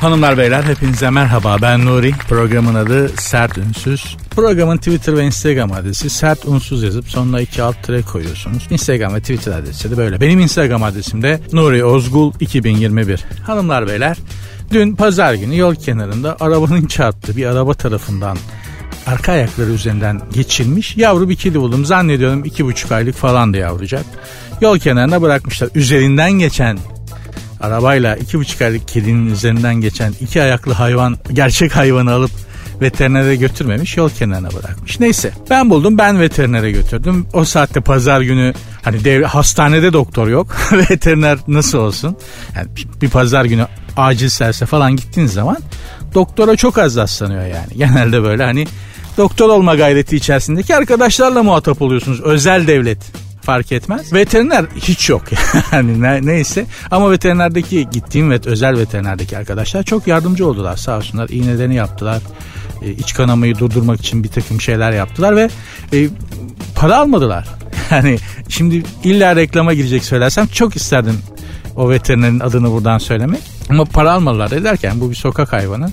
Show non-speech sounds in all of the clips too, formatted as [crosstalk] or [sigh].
Hanımlar beyler hepinize merhaba ben Nuri. Programın adı Sert Ünsüz. Programın Twitter ve Instagram adresi sert unsuz yazıp sonuna iki alt tire koyuyorsunuz. Instagram ve Twitter adresi de böyle. Benim Instagram adresim de Nuri Ozgul 2021. Hanımlar beyler dün pazar günü yol kenarında arabanın çarptığı bir araba tarafından arka ayakları üzerinden geçilmiş yavru bir kedi buldum. Zannediyorum iki buçuk aylık falan da yavrucak. Yol kenarına bırakmışlar. Üzerinden geçen arabayla iki buçuk aylık kedinin üzerinden geçen iki ayaklı hayvan gerçek hayvanı alıp veterinere götürmemiş yol kenarına bırakmış. Neyse ben buldum ben veterinere götürdüm. O saatte pazar günü hani dev, hastanede doktor yok. [laughs] Veteriner nasıl olsun? Yani bir pazar günü acil serse falan gittiğiniz zaman doktora çok az rastlanıyor yani. [laughs] Genelde böyle hani doktor olma gayreti içerisindeki arkadaşlarla muhatap oluyorsunuz. Özel devlet fark etmez. Veteriner hiç yok [laughs] yani ne, neyse. Ama veterinerdeki gittiğim ve özel veterinerdeki arkadaşlar çok yardımcı oldular sağ olsunlar. İğnelerini yaptılar. E, iç kanamayı durdurmak için bir takım şeyler yaptılar ve e, para almadılar. [laughs] Yani şimdi illa reklama girecek söylersem çok isterdim o veterinerin adını buradan söylemek. Ama para almadılar ederken bu bir sokak hayvanı.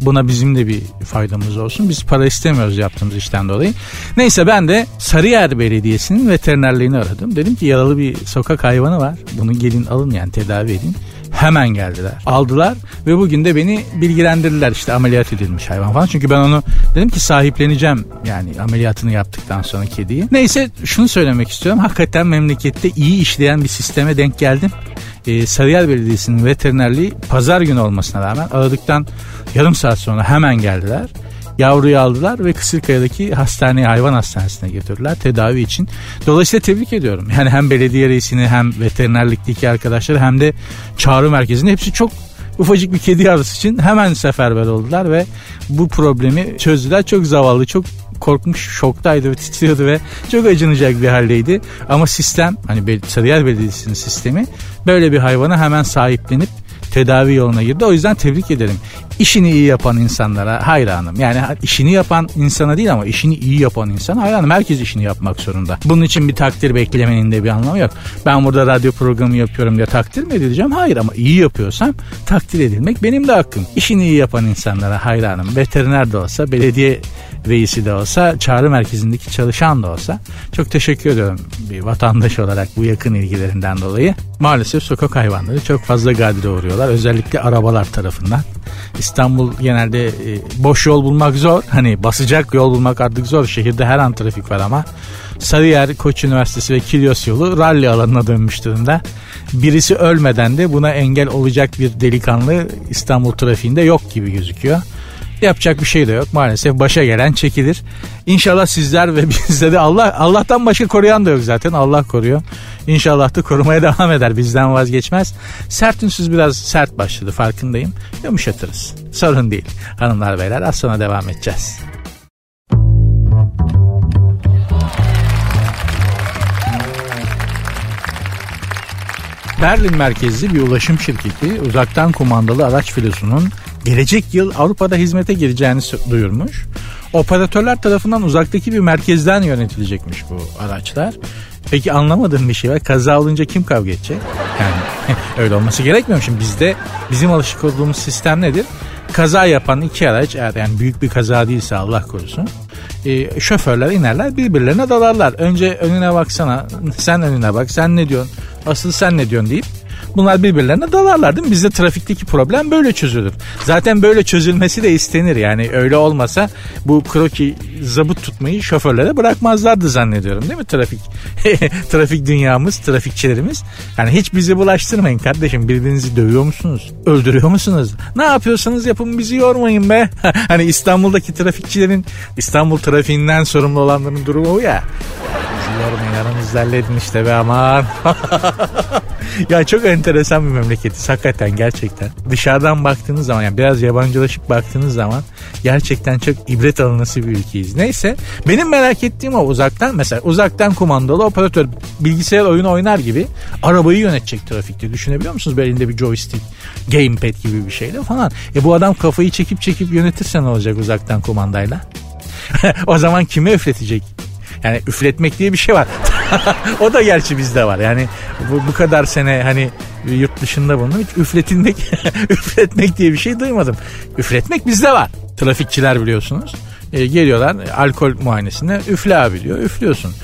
Buna bizim de bir faydamız olsun. Biz para istemiyoruz yaptığımız işten dolayı. Neyse ben de Sarıyer Belediyesi'nin veterinerliğini aradım. Dedim ki yaralı bir sokak hayvanı var. Bunu gelin alın yani tedavi edin. Hemen geldiler. Aldılar ve bugün de beni bilgilendirdiler işte ameliyat edilmiş hayvan falan. Çünkü ben onu dedim ki sahipleneceğim yani ameliyatını yaptıktan sonra kediyi. Neyse şunu söylemek istiyorum. Hakikaten memlekette iyi işleyen bir sisteme denk geldim e, Sarıyer Belediyesi'nin veterinerliği pazar günü olmasına rağmen aradıktan yarım saat sonra hemen geldiler. Yavruyu aldılar ve Kısırkaya'daki hastaneye hayvan hastanesine götürdüler tedavi için. Dolayısıyla tebrik ediyorum. Yani hem belediye reisini hem veterinerlikteki arkadaşları hem de çağrı merkezini hepsi çok ufacık bir kedi yavrusu için hemen seferber oldular ve bu problemi çözdüler. Çok zavallı, çok korkmuş, şoktaydı ve titriyordu ve çok acınacak bir haldeydi. Ama sistem, hani Sarıyer Belediyesi'nin sistemi böyle bir hayvanı hemen sahiplenip tedavi yoluna girdi. O yüzden tebrik ederim. İşini iyi yapan insanlara hayranım. Yani işini yapan insana değil ama işini iyi yapan insana hayranım. Herkes işini yapmak zorunda. Bunun için bir takdir beklemenin de bir anlamı yok. Ben burada radyo programı yapıyorum diye takdir mi edileceğim? Hayır ama iyi yapıyorsam takdir edilmek benim de hakkım. İşini iyi yapan insanlara hayranım. Veteriner de olsa, belediye reisi de olsa, çağrı merkezindeki çalışan da olsa çok teşekkür ediyorum bir vatandaş olarak bu yakın ilgilerinden dolayı. Maalesef sokak hayvanları çok fazla gadire uğruyorlar. Özellikle arabalar tarafından. İstanbul genelde e, boş yol bulmak zor. Hani basacak yol bulmak artık zor. Şehirde her an trafik var ama Sarıyer Koç Üniversitesi ve Kilyos yolu ralli alanına dönmüş durumda. Birisi ölmeden de buna engel olacak bir delikanlı İstanbul trafiğinde yok gibi gözüküyor. Yapacak bir şey de yok maalesef başa gelen çekilir. İnşallah sizler ve [laughs] bizde de Allah Allah'tan başka koruyan da yok zaten Allah koruyor. İnşallah da korumaya [laughs] devam eder bizden vazgeçmez. Sert ünsüz biraz sert başladı farkındayım. Yumuşatırız. Sorun değil. Hanımlar beyler az sonra devam edeceğiz. Berlin merkezli bir ulaşım şirketi uzaktan kumandalı araç filosunun gelecek yıl Avrupa'da hizmete gireceğini duyurmuş. Operatörler tarafından uzaktaki bir merkezden yönetilecekmiş bu araçlar. Peki anlamadığım bir şey var. Kaza olunca kim kavga edecek? Yani [laughs] öyle olması gerekmiyor. Şimdi bizde bizim alışık olduğumuz sistem nedir? Kaza yapan iki araç eğer yani büyük bir kaza değilse Allah korusun e, şoförler inerler birbirlerine dalarlar. Önce önüne baksana sen önüne bak sen ne diyorsun asıl sen ne diyorsun deyip Bunlar birbirlerine dalarlar değil mi? Bizde trafikteki problem böyle çözülür. Zaten böyle çözülmesi de istenir. Yani öyle olmasa bu kroki zabıt tutmayı şoförlere bırakmazlardı zannediyorum değil mi trafik? [laughs] trafik dünyamız, trafikçilerimiz. Yani hiç bizi bulaştırmayın kardeşim. Birbirinizi dövüyor musunuz? Öldürüyor musunuz? Ne yapıyorsanız yapın bizi yormayın be. [laughs] hani İstanbul'daki trafikçilerin İstanbul trafiğinden sorumlu olanların durumu o ya. Bizi yormayın aranızda halledin işte be aman. [laughs] ya çok enteresan bir memleketiz hakikaten gerçekten. Dışarıdan baktığınız zaman yani biraz yabancılaşıp baktığınız zaman gerçekten çok ibret alınası bir ülkeyiz. Neyse benim merak ettiğim o uzaktan mesela uzaktan kumandalı operatör bilgisayar oyunu oynar gibi arabayı yönetecek trafikte. Düşünebiliyor musunuz? Belinde bir joystick, gamepad gibi bir şeyle falan. E bu adam kafayı çekip çekip yönetirse ne olacak uzaktan kumandayla? [laughs] o zaman kime üfletecek? Yani üfletmek diye bir şey var. [laughs] o da gerçi bizde var. Yani bu, bu kadar sene hani yurt dışında bulundum. Hiç üfletilmek, [laughs] üfletmek diye bir şey duymadım. Üfletmek bizde var. Trafikçiler biliyorsunuz. E, geliyorlar alkol muayenesine üfle abi diyor. Üflüyorsun.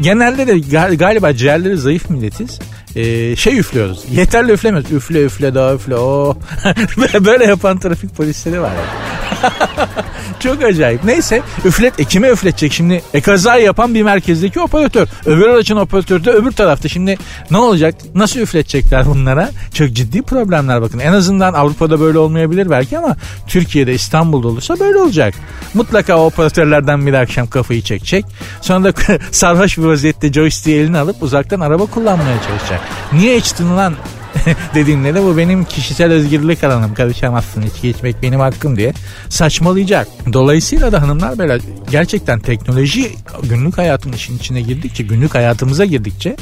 Genelde de galiba ciğerleri zayıf milletiz. Ee, şey üflüyoruz. Yeterli üflemiyoruz. Üfle üfle daha üfle. Oh. [laughs] Böyle yapan trafik polisleri var. Yani. [laughs] Çok acayip. Neyse üflet. E kime üfletecek şimdi? E kaza yapan bir merkezdeki operatör. Öbür aracın operatörü de öbür tarafta. Şimdi ne olacak? Nasıl üfletecekler bunlara? Çok ciddi problemler bakın. En azından Avrupa'da böyle olmayabilir belki ama Türkiye'de İstanbul'da olursa böyle olacak. Mutlaka o operatörlerden bir akşam kafayı çekecek. Sonra da [laughs] sarhoş bir vaziyette joystick'i eline alıp uzaktan araba kullanmaya çalışacak. Niye içtin lan [laughs] dediğinde de bu benim kişisel özgürlük alanım karışamazsın içki içmek benim hakkım diye saçmalayacak. Dolayısıyla da hanımlar böyle gerçekten teknoloji günlük hayatın işin içine girdikçe günlük hayatımıza girdikçe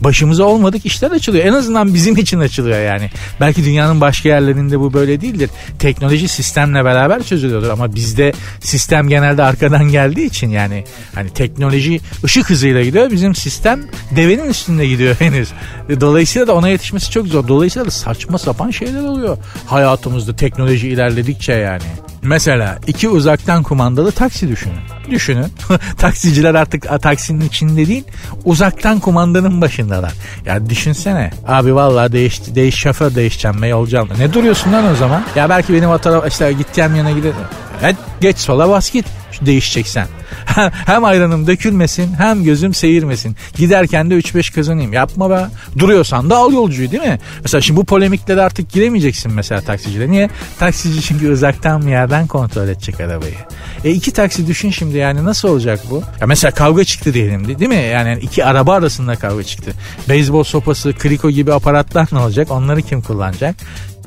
başımıza olmadık işler açılıyor. En azından bizim için açılıyor yani. Belki dünyanın başka yerlerinde bu böyle değildir. Teknoloji sistemle beraber çözülüyordur ama bizde sistem genelde arkadan geldiği için yani hani teknoloji ışık hızıyla gidiyor. Bizim sistem devenin üstünde gidiyor [laughs] henüz. Dolayısıyla da ona yetişmesi çok zor. Dolayısıyla da saçma sapan şeyler oluyor hayatımızda teknoloji ilerledikçe yani. Mesela iki uzaktan kumandalı taksi düşünün. Düşünün. [laughs] Taksiciler artık taksinin içinde değil uzaktan kumandanın başındalar. Ya düşünsene. Abi vallahi değiş, değiş şoför değişeceğim be yolcu Ne duruyorsun lan o zaman? Ya belki benim o tarafa işte gideceğim yana gidelim. Evet geç sola bas git değişeceksen. hem ayranım dökülmesin hem gözüm seyirmesin. Giderken de 3-5 kazanayım. Yapma be. Duruyorsan da al yolcuyu değil mi? Mesela şimdi bu polemiklere artık giremeyeceksin mesela taksicide. Niye? Taksici çünkü uzaktan bir yerden kontrol edecek arabayı. E iki taksi düşün şimdi yani nasıl olacak bu? Ya mesela kavga çıktı diyelim değil mi? Yani iki araba arasında kavga çıktı. Beyzbol sopası, kriko gibi aparatlar ne olacak? Onları kim kullanacak?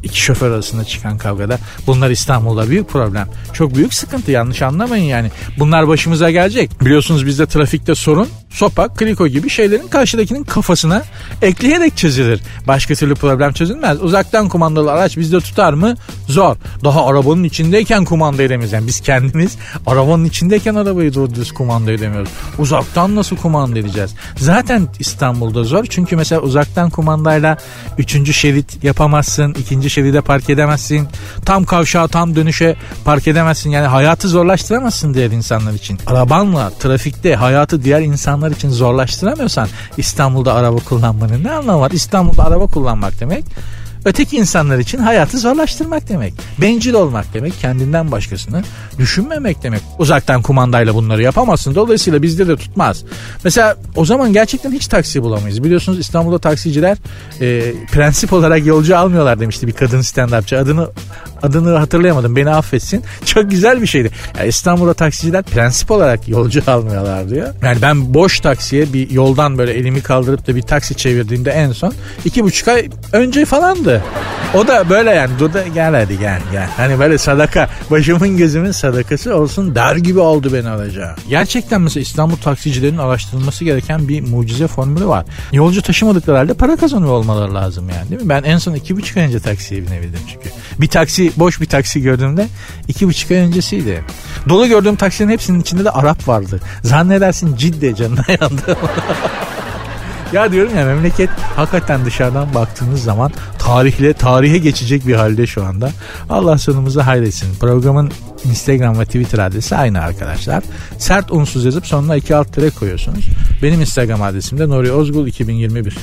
İki şoför arasında çıkan kavgada. Bunlar İstanbul'da büyük problem. Çok büyük sıkıntı yanlış anlamayın yani. Bunlar başımıza gelecek. Biliyorsunuz bizde trafikte sorun sopa, kriko gibi şeylerin karşıdakinin kafasına ekleyerek çözülür. Başka türlü problem çözülmez. Uzaktan kumandalı araç bizde tutar mı? Zor. Daha arabanın içindeyken kumanda edemeyiz. Yani biz kendimiz arabanın içindeyken arabayı doğru düz kumanda edemiyoruz. Uzaktan nasıl kumanda edeceğiz? Zaten İstanbul'da zor. Çünkü mesela uzaktan kumandayla üçüncü şerit yapamazsın. ikinci şeride park edemezsin. Tam kavşağa tam dönüşe park edemezsin. Yani hayatı zorlaştıramazsın diğer insanlar için. Arabanla trafikte hayatı diğer insanlar için zorlaştıramıyorsan İstanbul'da araba kullanmanın ne anlamı var? İstanbul'da araba kullanmak demek öteki insanlar için hayatı zorlaştırmak demek. Bencil olmak demek, kendinden başkasını düşünmemek demek. Uzaktan kumandayla bunları yapamazsın. Dolayısıyla bizde de tutmaz. Mesela o zaman gerçekten hiç taksi bulamayız. Biliyorsunuz İstanbul'da taksiciler e, prensip olarak yolcu almıyorlar demişti bir kadın stand-upçı. Adını adını hatırlayamadım beni affetsin. [laughs] Çok güzel bir şeydi. Yani İstanbul'da taksiciler prensip olarak yolcu [laughs] almıyorlar diyor. Yani ben boş taksiye bir yoldan böyle elimi kaldırıp da bir taksi çevirdiğimde en son iki buçuk ay önce falandı. O da böyle yani dur da gel hadi gel gel. Hani böyle sadaka başımın gözümün sadakası olsun der gibi oldu beni alacağı. Gerçekten mesela İstanbul taksicilerinin araştırılması gereken bir mucize formülü var. Yolcu taşımadıkları halde para kazanıyor olmaları lazım yani değil mi? Ben en son iki buçuk ay önce taksiye binebildim çünkü. Bir taksi boş bir taksi gördüğümde iki buçuk ay öncesiydi. Dolu gördüğüm taksinin hepsinin içinde de Arap vardı. Zannedersin ciddi canına [laughs] yandı. ya diyorum ya memleket hakikaten dışarıdan baktığınız zaman tarihle tarihe geçecek bir halde şu anda. Allah sonumuzu hayretsin. Programın Instagram ve Twitter adresi aynı arkadaşlar. Sert unsuz yazıp sonuna iki alt tere koyuyorsunuz. Benim Instagram adresim de Nuri Ozgul 2021.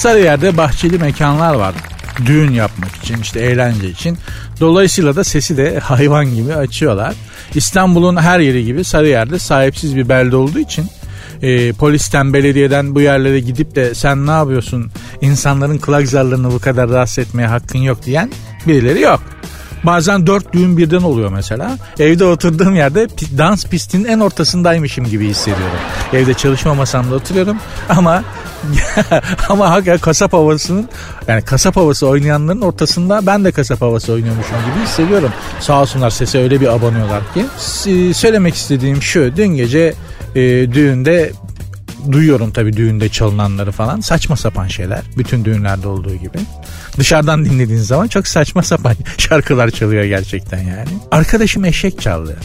Sarıyer'de bahçeli mekanlar var. Düğün yapmak için işte eğlence için. Dolayısıyla da sesi de [laughs] hayvan gibi açıyorlar. İstanbul'un her yeri gibi Sarıyer'de sahipsiz bir belde olduğu için e, polisten belediyeden bu yerlere gidip de sen ne yapıyorsun insanların kulak zarlarını bu kadar rahatsız etmeye hakkın yok diyen birileri yok. Bazen dört düğün birden oluyor mesela. Evde oturduğum yerde dans pistinin en ortasındaymışım gibi hissediyorum. Evde çalışma masamda oturuyorum [laughs] ama [laughs] ama hakikaten kasap havasının yani kasap havası oynayanların ortasında ben de kasap havası oynuyormuşum gibi hissediyorum. Sağ olsunlar sese öyle bir abanıyorlar ki. Söylemek istediğim şu dün gece e, düğünde duyuyorum tabii düğünde çalınanları falan. Saçma sapan şeyler. Bütün düğünlerde olduğu gibi. Dışarıdan dinlediğin zaman çok saçma sapan [laughs] şarkılar çalıyor gerçekten yani. Arkadaşım eşek çaldı.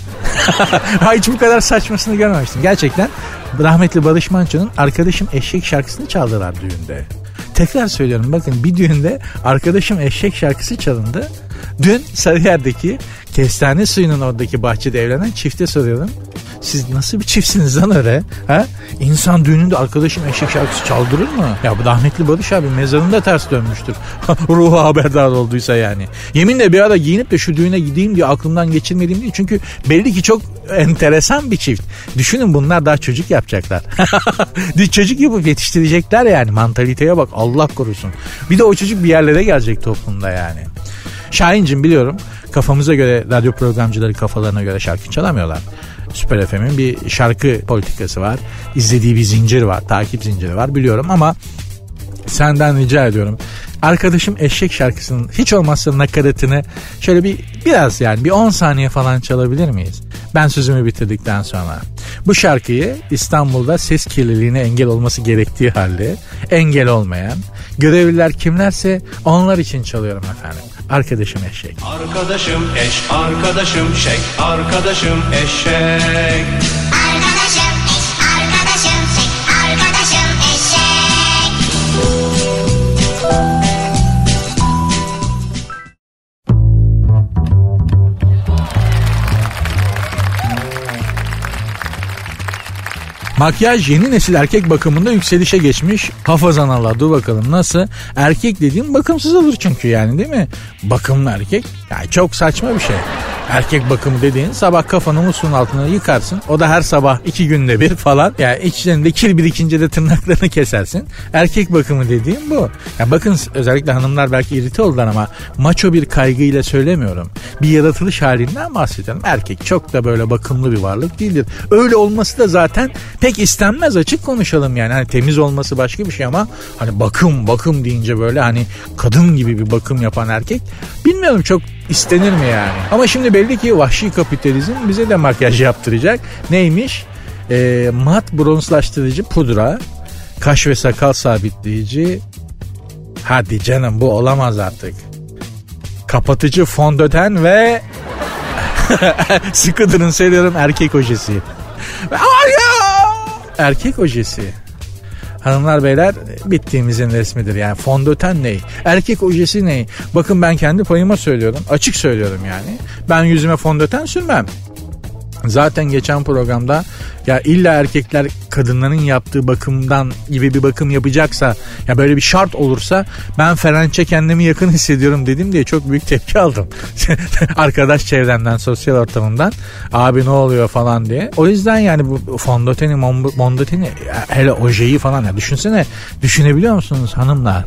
[laughs] Hiç bu kadar saçmasını görmemiştim. Gerçekten rahmetli Barış Manço'nun Arkadaşım Eşek şarkısını çaldılar düğünde. Tekrar söylüyorum bakın bir düğünde Arkadaşım Eşek şarkısı çalındı. Dün Sarıyer'deki kestane suyunun oradaki bahçede evlenen çifte soruyorum. Siz nasıl bir çiftsiniz lan öyle? Ha? İnsan düğününde arkadaşım eşek şarkısı çaldırır mı? Ya bu rahmetli Barış abi mezarında ters dönmüştür. [laughs] Ruhu haberdar olduysa yani. Yeminle bir ara giyinip de şu düğüne gideyim diye aklımdan geçirmediğim değil. Çünkü belli ki çok enteresan bir çift. Düşünün bunlar daha çocuk yapacaklar. [laughs] çocuk yapıp yetiştirecekler yani. Mantaliteye bak Allah korusun. Bir de o çocuk bir yerlere gelecek toplumda yani. Şahin'cim biliyorum kafamıza göre radyo programcıları kafalarına göre şarkı çalamıyorlar. Süper FM'in bir şarkı politikası var. İzlediği bir zincir var. Takip zinciri var biliyorum ama senden rica ediyorum. Arkadaşım eşek şarkısının hiç olmazsa nakaratını şöyle bir biraz yani bir 10 saniye falan çalabilir miyiz? Ben sözümü bitirdikten sonra. Bu şarkıyı İstanbul'da ses kirliliğine engel olması gerektiği halde engel olmayan görevliler kimlerse onlar için çalıyorum efendim. Arkadaşım eşek. Arkadaşım eş, arkadaşım şek, arkadaşım eşek. Arkadaşım eş, arkadaşım şek, arkadaşım eşek. Makyaj yeni nesil erkek bakımında yükselişe geçmiş. Hafazan Allah dur bakalım nasıl? Erkek dediğim bakımsız olur çünkü yani değil mi? Bakımlı erkek yani çok saçma bir şey. Erkek bakımı dediğin sabah kafanı musluğun altına yıkarsın. O da her sabah iki günde bir falan. Yani içlerinde kir birikince de tırnaklarını kesersin. Erkek bakımı dediğim bu. Ya bakın özellikle hanımlar belki irite oldular ama maço bir kaygıyla söylemiyorum. Bir yaratılış halinden bahsediyorum. Erkek çok da böyle bakımlı bir varlık değildir. Öyle olması da zaten pek istenmez açık konuşalım yani. Hani temiz olması başka bir şey ama hani bakım bakım deyince böyle hani kadın gibi bir bakım yapan erkek bilmiyorum çok istenir mi yani? Ama şimdi belli ki vahşi kapitalizm bize de makyaj yaptıracak. Neymiş? E, mat bronzlaştırıcı pudra, kaş ve sakal sabitleyici. Hadi canım bu olamaz artık. Kapatıcı fondöten ve sıkı durun söylüyorum erkek ojesi. Erkek ojesi. Hanımlar beyler bittiğimizin resmidir yani fondöten ne? Erkek ojesi ne? Bakın ben kendi payıma söylüyorum açık söylüyorum yani. Ben yüzüme fondöten sürmem. Zaten geçen programda ya illa erkekler kadınların yaptığı bakımdan gibi bir bakım yapacaksa ya böyle bir şart olursa ben Ferenç'e kendimi yakın hissediyorum dedim diye çok büyük tepki aldım. [laughs] Arkadaş çevremden, sosyal ortamından abi ne oluyor falan diye. O yüzden yani bu fondöteni, mondöteni hele ojeyi falan ya düşünsene düşünebiliyor musunuz hanımlar?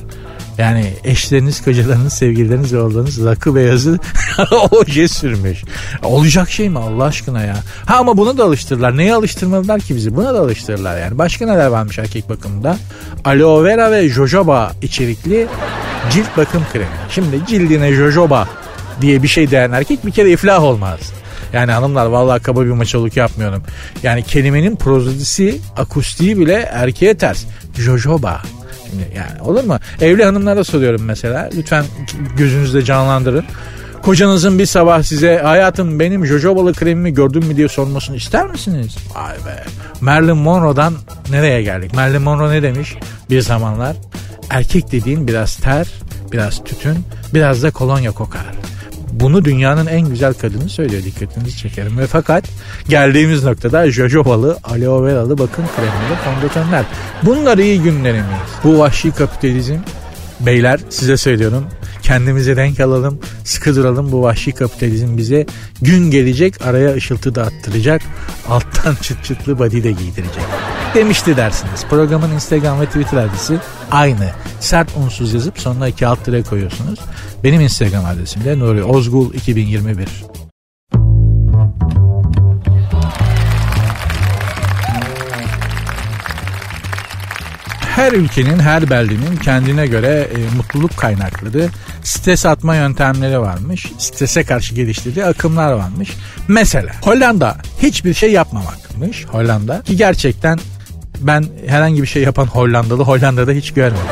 Yani eşleriniz, kocalarınız, sevgilileriniz ve oğullarınız rakı beyazı [laughs] oje sürmüş. Olacak şey mi Allah aşkına ya? Ha ama bunu da alıştırırlar. Neye alıştırmalılar ki bizi? Buna da alıştırırlar yani. Başka neler varmış erkek bakımında? Aloe vera ve jojoba içerikli cilt bakım kremi. Şimdi cildine jojoba diye bir şey değen erkek bir kere iflah olmaz. Yani hanımlar vallahi kaba bir maçoluk yapmıyorum. Yani kelimenin prozodisi, akustiği bile erkeğe ters. Jojoba. Yani olur mu? Evli hanımlara soruyorum mesela. Lütfen gözünüzde canlandırın. Kocanızın bir sabah size hayatım benim jojobalı kremimi gördün mü diye sormasını ister misiniz? Vay be. Marilyn Monroe'dan nereye geldik? Marilyn Monroe ne demiş? Bir zamanlar erkek dediğin biraz ter, biraz tütün, biraz da kolonya kokar. Bunu dünyanın en güzel kadını söylüyor dikkatinizi çekerim. Ve fakat geldiğimiz noktada jojobalı, aloe veralı bakım kremleri, fondötenler. Bunlar iyi günlerimiz. Bu vahşi kapitalizm beyler size söylüyorum Kendimize renk alalım, sıkı duralım. Bu vahşi kapitalizm bize gün gelecek araya ışıltı da attıracak. Alttan çıt çıtlı body de giydirecek. Demişti dersiniz. Programın Instagram ve Twitter adresi aynı. Sert unsuz yazıp sonuna iki alt lira koyuyorsunuz. Benim Instagram adresim de Nuri Ozgul 2021. her ülkenin, her beldenin kendine göre e, mutluluk kaynakları, stres atma yöntemleri varmış. Strese karşı geliştirdiği akımlar varmış. Mesela Hollanda hiçbir şey yapmamakmış. Hollanda ki gerçekten ben herhangi bir şey yapan Hollandalı Hollanda'da hiç görmedim.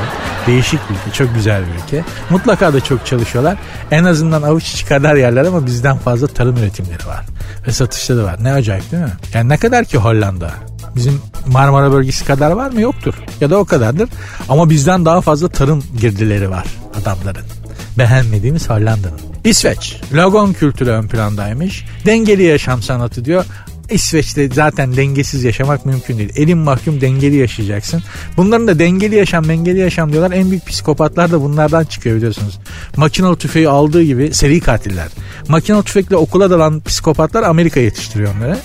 Değişik bir ülke, çok güzel bir ülke. Mutlaka da çok çalışıyorlar. En azından avuç içi kadar yerler ama bizden fazla tarım üretimleri var. Ve satışları var. Ne acayip değil mi? Yani ne kadar ki Hollanda? Bizim Marmara bölgesi kadar var mı? Yoktur. Ya da o kadardır. Ama bizden daha fazla tarım girdileri var adamların. Beğenmediğimiz Hollanda'nın. İsveç. Lagon kültürü ön plandaymış. Dengeli yaşam sanatı diyor. İsveç'te zaten dengesiz yaşamak mümkün değil. Elin mahkum dengeli yaşayacaksın. Bunların da dengeli yaşam, dengeli yaşam diyorlar. En büyük psikopatlar da bunlardan çıkıyor biliyorsunuz. Makinalı tüfeği aldığı gibi seri katiller. Makinalı tüfekle okula dalan psikopatlar Amerika yetiştiriyor onları.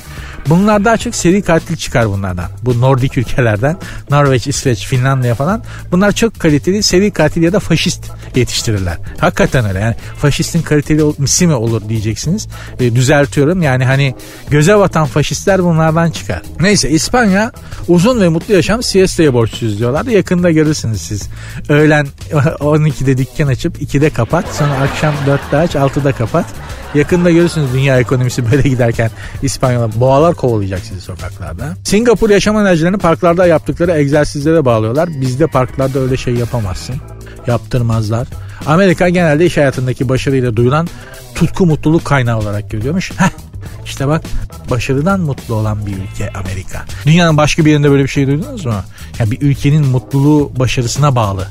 Bunlar daha çok seri katil çıkar bunlardan. Bu Nordik ülkelerden. Norveç, İsveç, Finlandiya falan. Bunlar çok kaliteli seri katil ya da faşist yetiştirirler. Hakikaten öyle. Yani faşistin kaliteli misi mi olur diyeceksiniz. E, düzeltiyorum. Yani hani göze batan faşistler bunlardan çıkar. Neyse İspanya uzun ve mutlu yaşam siesta'ya borçsuz diyorlar. Yakında görürsünüz siz. Öğlen [laughs] 12'de dükkan açıp 2'de kapat. Sonra akşam 4'te aç 6'da kapat. Yakında görürsünüz dünya ekonomisi böyle giderken İspanyollar boğalar kovalayacak sizi sokaklarda. Singapur yaşam enerjilerini parklarda yaptıkları egzersizlere bağlıyorlar. Bizde parklarda öyle şey yapamazsın. Yaptırmazlar. Amerika genelde iş hayatındaki başarıyla duyulan tutku mutluluk kaynağı olarak görüyormuş. Heh, işte bak başarıdan mutlu olan bir ülke Amerika. Dünyanın başka bir yerinde böyle bir şey duydunuz mu? Yani bir ülkenin mutluluğu başarısına bağlı.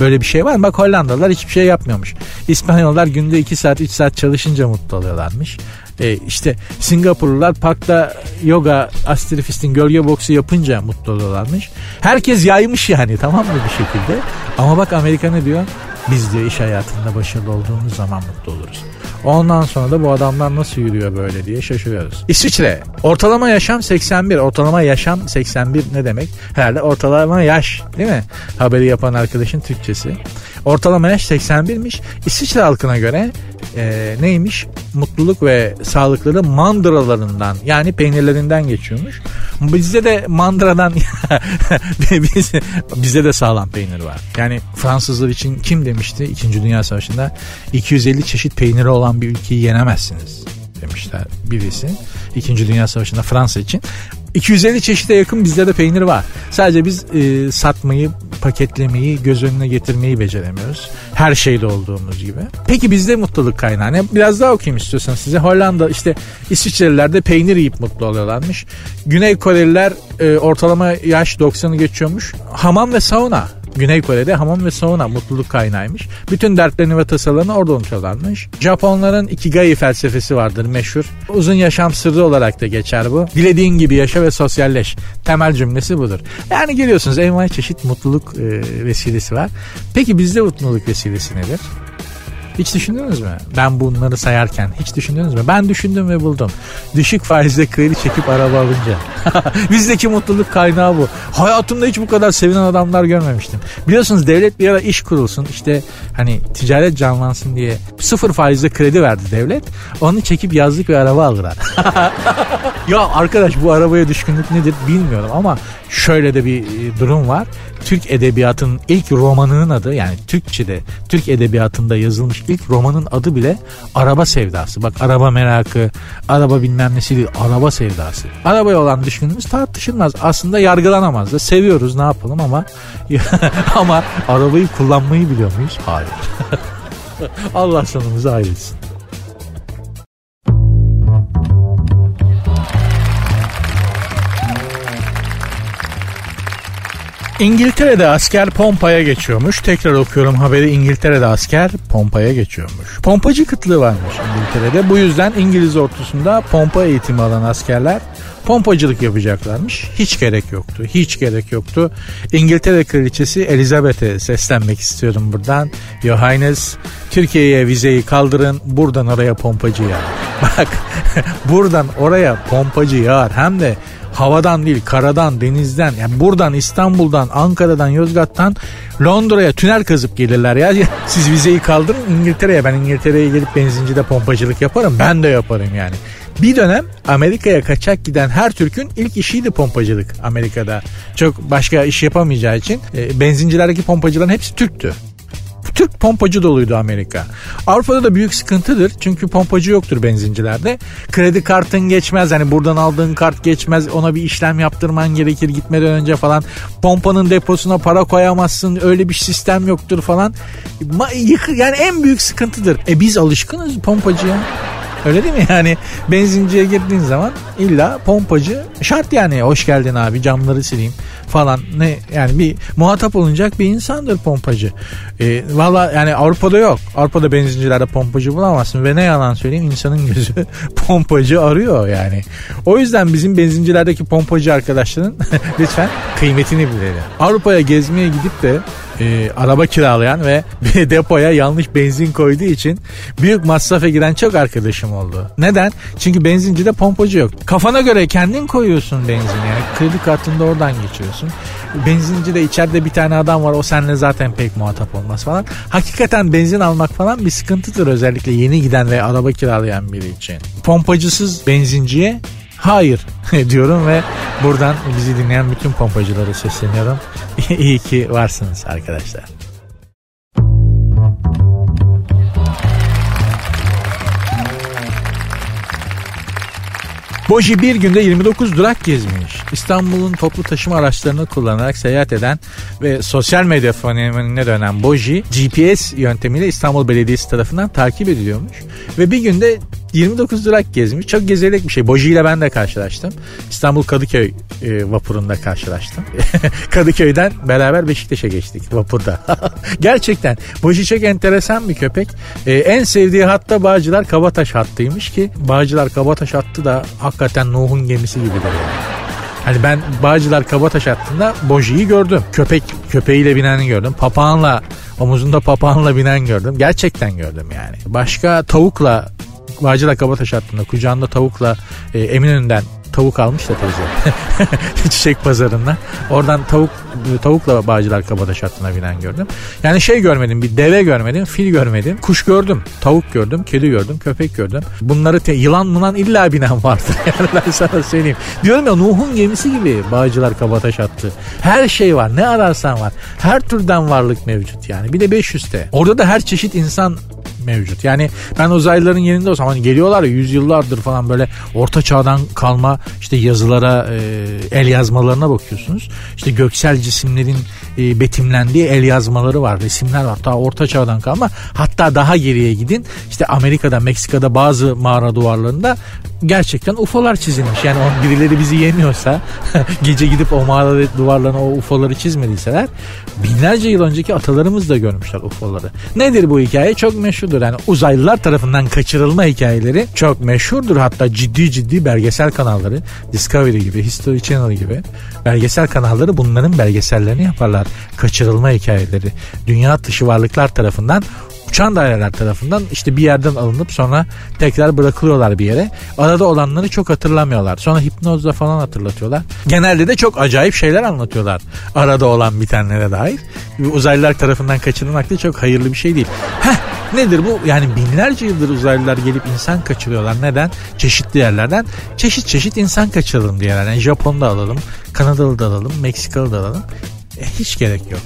Böyle bir şey var mı? Bak Hollandalılar hiçbir şey yapmıyormuş. İspanyollar günde 2 saat 3 saat çalışınca mutlu oluyorlarmış. E, işte Singapurlular parkta yoga, astrifistin gölge boksu yapınca mutlu oluyorlarmış. Herkes yaymış yani tamam mı bir şekilde. Ama bak Amerika ne diyor? Biz diyor iş hayatında başarılı olduğumuz zaman mutlu oluruz. Ondan sonra da bu adamlar nasıl yürüyor böyle diye şaşırıyoruz. İsviçre. Ortalama yaşam 81. Ortalama yaşam 81 ne demek? Herhalde ortalama yaş değil mi? Haberi yapan arkadaşın Türkçesi. Ortalama yaş 81'miş. İsviçre halkına göre e, neymiş? Mutluluk ve sağlıkları mandıralarından yani peynirlerinden geçiyormuş. Bizde de mandıradan [laughs] biz, bizde de sağlam peynir var. Yani Fransızlar için kim demişti 2. Dünya Savaşı'nda 250 çeşit peyniri olan bir ülkeyi yenemezsiniz demişler birisi. İkinci Dünya Savaşı'nda Fransa için. 250 çeşite yakın bizde de peynir var. Sadece biz e, satmayı, paketlemeyi, göz önüne getirmeyi beceremiyoruz. Her şeyde olduğumuz gibi. Peki bizde mutluluk kaynağı ne? Biraz daha okuyayım istiyorsan size. Hollanda işte İsviçreliler de peynir yiyip mutlu oluyorlarmış. Güney Koreliler e, ortalama yaş 90'ı geçiyormuş. Hamam ve sauna Güney Kore'de hamam ve sauna mutluluk kaynağıymış. Bütün dertlerini ve tasalarını orada unutuyorlarmış. Japonların Ikigai felsefesi vardır meşhur. Uzun yaşam sırrı olarak da geçer bu. Dilediğin gibi yaşa ve sosyalleş. Temel cümlesi budur. Yani geliyorsunuz envai çeşit mutluluk e, vesilesi var. Peki bizde mutluluk vesilesi nedir? Hiç düşündünüz mü? Ben bunları sayarken hiç düşündünüz mü? Ben düşündüm ve buldum. Düşük faizle kredi çekip araba alınca. [laughs] Bizdeki mutluluk kaynağı bu. Hayatımda hiç bu kadar sevinen adamlar görmemiştim. Biliyorsunuz devlet bir ara iş kurulsun. İşte hani ticaret canlansın diye sıfır faizle kredi verdi devlet. Onu çekip yazlık bir araba aldılar. [laughs] ya arkadaş bu arabaya düşkünlük nedir bilmiyorum ama şöyle de bir durum var. Türk edebiyatının ilk romanının adı yani Türkçe'de Türk edebiyatında yazılmış ilk romanın adı bile araba sevdası. Bak araba merakı, araba bilmem nesi değil, araba sevdası. Arabaya olan düşkünümüz tartışılmaz. Aslında yargılanamaz da. Seviyoruz ne yapalım ama [laughs] ama arabayı kullanmayı biliyor muyuz? Hayır. [laughs] Allah sonumuzu hayretsin. İngiltere'de asker pompaya geçiyormuş. Tekrar okuyorum haberi İngiltere'de asker pompaya geçiyormuş. Pompacı kıtlığı varmış İngiltere'de. Bu yüzden İngiliz ortusunda pompa eğitimi alan askerler pompacılık yapacaklarmış. Hiç gerek yoktu. Hiç gerek yoktu. İngiltere Kraliçesi Elizabeth'e seslenmek istiyorum buradan. Your Highness Türkiye'ye vizeyi kaldırın buradan oraya pompacı yağar. [laughs] Bak [laughs] buradan oraya pompacı yağar. Hem de havadan değil karadan denizden yani buradan İstanbul'dan Ankara'dan Yozgat'tan Londra'ya tünel kazıp gelirler ya. [laughs] Siz vizeyi kaldırın İngiltere'ye ben İngiltere'ye gelip benzincide pompacılık yaparım ben de yaparım yani. Bir dönem Amerika'ya kaçak giden her Türk'ün ilk işiydi pompacılık Amerika'da. Çok başka iş yapamayacağı için e, benzincilerdeki pompacıların hepsi Türktü. Türk pompacı doluydu Amerika. Avrupa'da da büyük sıkıntıdır. Çünkü pompacı yoktur benzincilerde. Kredi kartın geçmez. Hani buradan aldığın kart geçmez. Ona bir işlem yaptırman gerekir gitmeden önce falan. Pompanın deposuna para koyamazsın. Öyle bir sistem yoktur falan. Yani en büyük sıkıntıdır. E biz alışkınız pompacıya. Öyle değil mi? Yani benzinciye girdiğin zaman illa pompacı şart yani. Hoş geldin abi camları sileyim falan. Ne yani bir muhatap olunacak bir insandır pompacı. E, Valla yani Avrupa'da yok. Avrupa'da benzincilerde pompacı bulamazsın ve ne yalan söyleyeyim insanın gözü [laughs] pompacı arıyor yani. O yüzden bizim benzincilerdeki pompacı arkadaşların [laughs] lütfen kıymetini bilelim. Avrupa'ya gezmeye gidip de e, araba kiralayan ve [laughs] depoya yanlış benzin koyduğu için büyük masrafa giren çok arkadaşım oldu. Neden? Çünkü benzincide pompacı yok. Kafana göre kendin koyuyorsun benzin yani. Kredi kartında oradan geçiyorsun. Benzincide içeride bir tane adam var o seninle zaten pek muhatap olmaz falan. Hakikaten benzin almak falan bir sıkıntıdır özellikle yeni giden ve araba kiralayan biri için. Pompacısız benzinciye hayır [laughs] diyorum ve buradan bizi dinleyen bütün pompacılara sesleniyorum. [laughs] İyi ki varsınız arkadaşlar. Boji bir günde 29 durak gezmiş. İstanbul'un toplu taşıma araçlarını kullanarak seyahat eden ve sosyal medya fenomenine dönen Boji GPS yöntemiyle İstanbul Belediyesi tarafından takip ediliyormuş. Ve bir günde 29 durak gezmiş. Çok gezilecek bir şey. Boji ile ben de karşılaştım. İstanbul Kadıköy e, vapurunda karşılaştım. [laughs] Kadıköy'den beraber Beşiktaş'a geçtik vapurda. [laughs] Gerçekten Boji çok enteresan bir köpek. E, en sevdiği hatta Bağcılar Kabataş hattıymış ki Bağcılar Kabataş hattı da hakikaten Nuh'un gemisi gibidir yani. Hani ben Bağcılar Kabataş hattında Boji'yi gördüm. Köpek köpeğiyle bineni gördüm. Papağanla omuzunda papağanla binen gördüm. Gerçekten gördüm yani. Başka tavukla Bağcılar Kabataş hattında kucağında tavukla e, Eminönü'nden tavuk almış da teyze. [laughs] Çiçek pazarından. Oradan tavuk tavukla Bağcılar Kabataş hattına binen gördüm. Yani şey görmedim bir deve görmedim, fil görmedim. Kuş gördüm, tavuk gördüm, kedi gördüm, köpek gördüm. Bunları te- yılan mınan illa binen vardır. [laughs] Yani ben sana söyleyeyim. Diyorum ya Nuh'un gemisi gibi Bağcılar Kabataş hattı. Her şey var. Ne ararsan var. Her türden varlık mevcut yani. Bir de 500'te. Orada da her çeşit insan mevcut. Yani ben uzaylıların yerinde olsam hani geliyorlar ya yüzyıllardır falan böyle orta çağdan kalma işte yazılara e, el yazmalarına bakıyorsunuz. İşte göksel cisimlerin e, betimlendiği el yazmaları var, resimler var. Daha orta çağdan kalma. Hatta daha geriye gidin. İşte Amerika'da, Meksika'da bazı mağara duvarlarında gerçekten UFO'lar çizilmiş. Yani on birileri bizi yemiyorsa [laughs] gece gidip o mağara duvarlarına o UFO'ları çizmediyseler binlerce yıl önceki atalarımız da görmüşler UFO'ları. Nedir bu hikaye? Çok meşhurdur. Yani uzaylılar tarafından kaçırılma hikayeleri çok meşhurdur. Hatta ciddi ciddi belgesel kanalları Discovery gibi, History Channel gibi belgesel kanalları bunların belgesellerini yaparlar. Kaçırılma hikayeleri. Dünya dışı varlıklar tarafından uçan daireler tarafından işte bir yerden alınıp sonra tekrar bırakılıyorlar bir yere. Arada olanları çok hatırlamıyorlar. Sonra hipnozla falan hatırlatıyorlar. Genelde de çok acayip şeyler anlatıyorlar. Arada olan bitenlere dair. Uzaylılar tarafından kaçırılmak da çok hayırlı bir şey değil. Heh nedir bu? Yani binlerce yıldır uzaylılar gelip insan kaçırıyorlar. Neden? Çeşitli yerlerden çeşit çeşit insan kaçıralım diye. Yani Japon'da alalım, Kanadalı da alalım, Meksikalı da alalım. E, hiç gerek yok.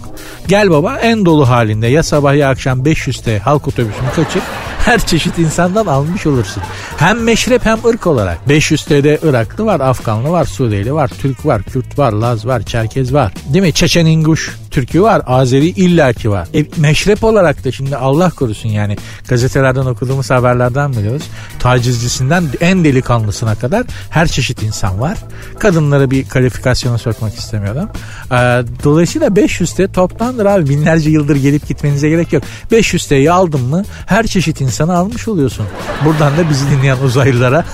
Gel baba en dolu halinde ya sabah ya akşam 500'te halk otobüsünü kaçır her çeşit insandan almış olursun. Hem meşrep hem ırk olarak. 500'te Iraklı var, Afganlı var, Suriyeli var, Türk var, Kürt var, Laz var, Çerkez var. Değil mi? Çeçen İnguş, Türk'ü var. Azeri illaki var. E, meşrep olarak da şimdi Allah korusun yani gazetelerden okuduğumuz haberlerden biliyoruz. Tacizcisinden en delikanlısına kadar her çeşit insan var. Kadınları bir kalifikasyona sokmak istemiyorum. Ee, dolayısıyla 500 T toptandır abi. Binlerce yıldır gelip gitmenize gerek yok. 500 T'yi aldın mı her çeşit insanı almış oluyorsun. Buradan da bizi dinleyen uzaylılara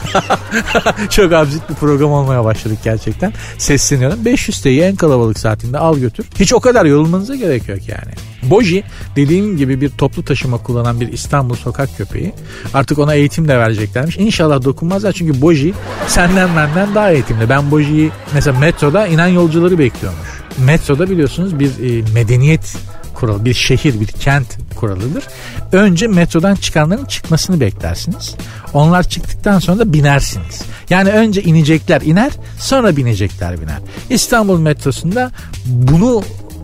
[laughs] çok absürt bir program olmaya başladık gerçekten. Sesleniyorum. 500 T'yi en kalabalık saatinde al götür. Hiç o kadar yorulmanıza gerek yok yani. Boji dediğim gibi bir toplu taşıma kullanan bir İstanbul sokak köpeği. Artık ona eğitim de vereceklermiş. İnşallah dokunmazlar çünkü Boji senden benden daha eğitimli. Ben Boji'yi mesela metroda inen yolcuları bekliyormuş. Metroda biliyorsunuz bir e, medeniyet kuralı, bir şehir, bir kent kuralıdır. Önce metrodan çıkanların çıkmasını beklersiniz. Onlar çıktıktan sonra da binersiniz. Yani önce inecekler iner, sonra binecekler biner. İstanbul metrosunda bunu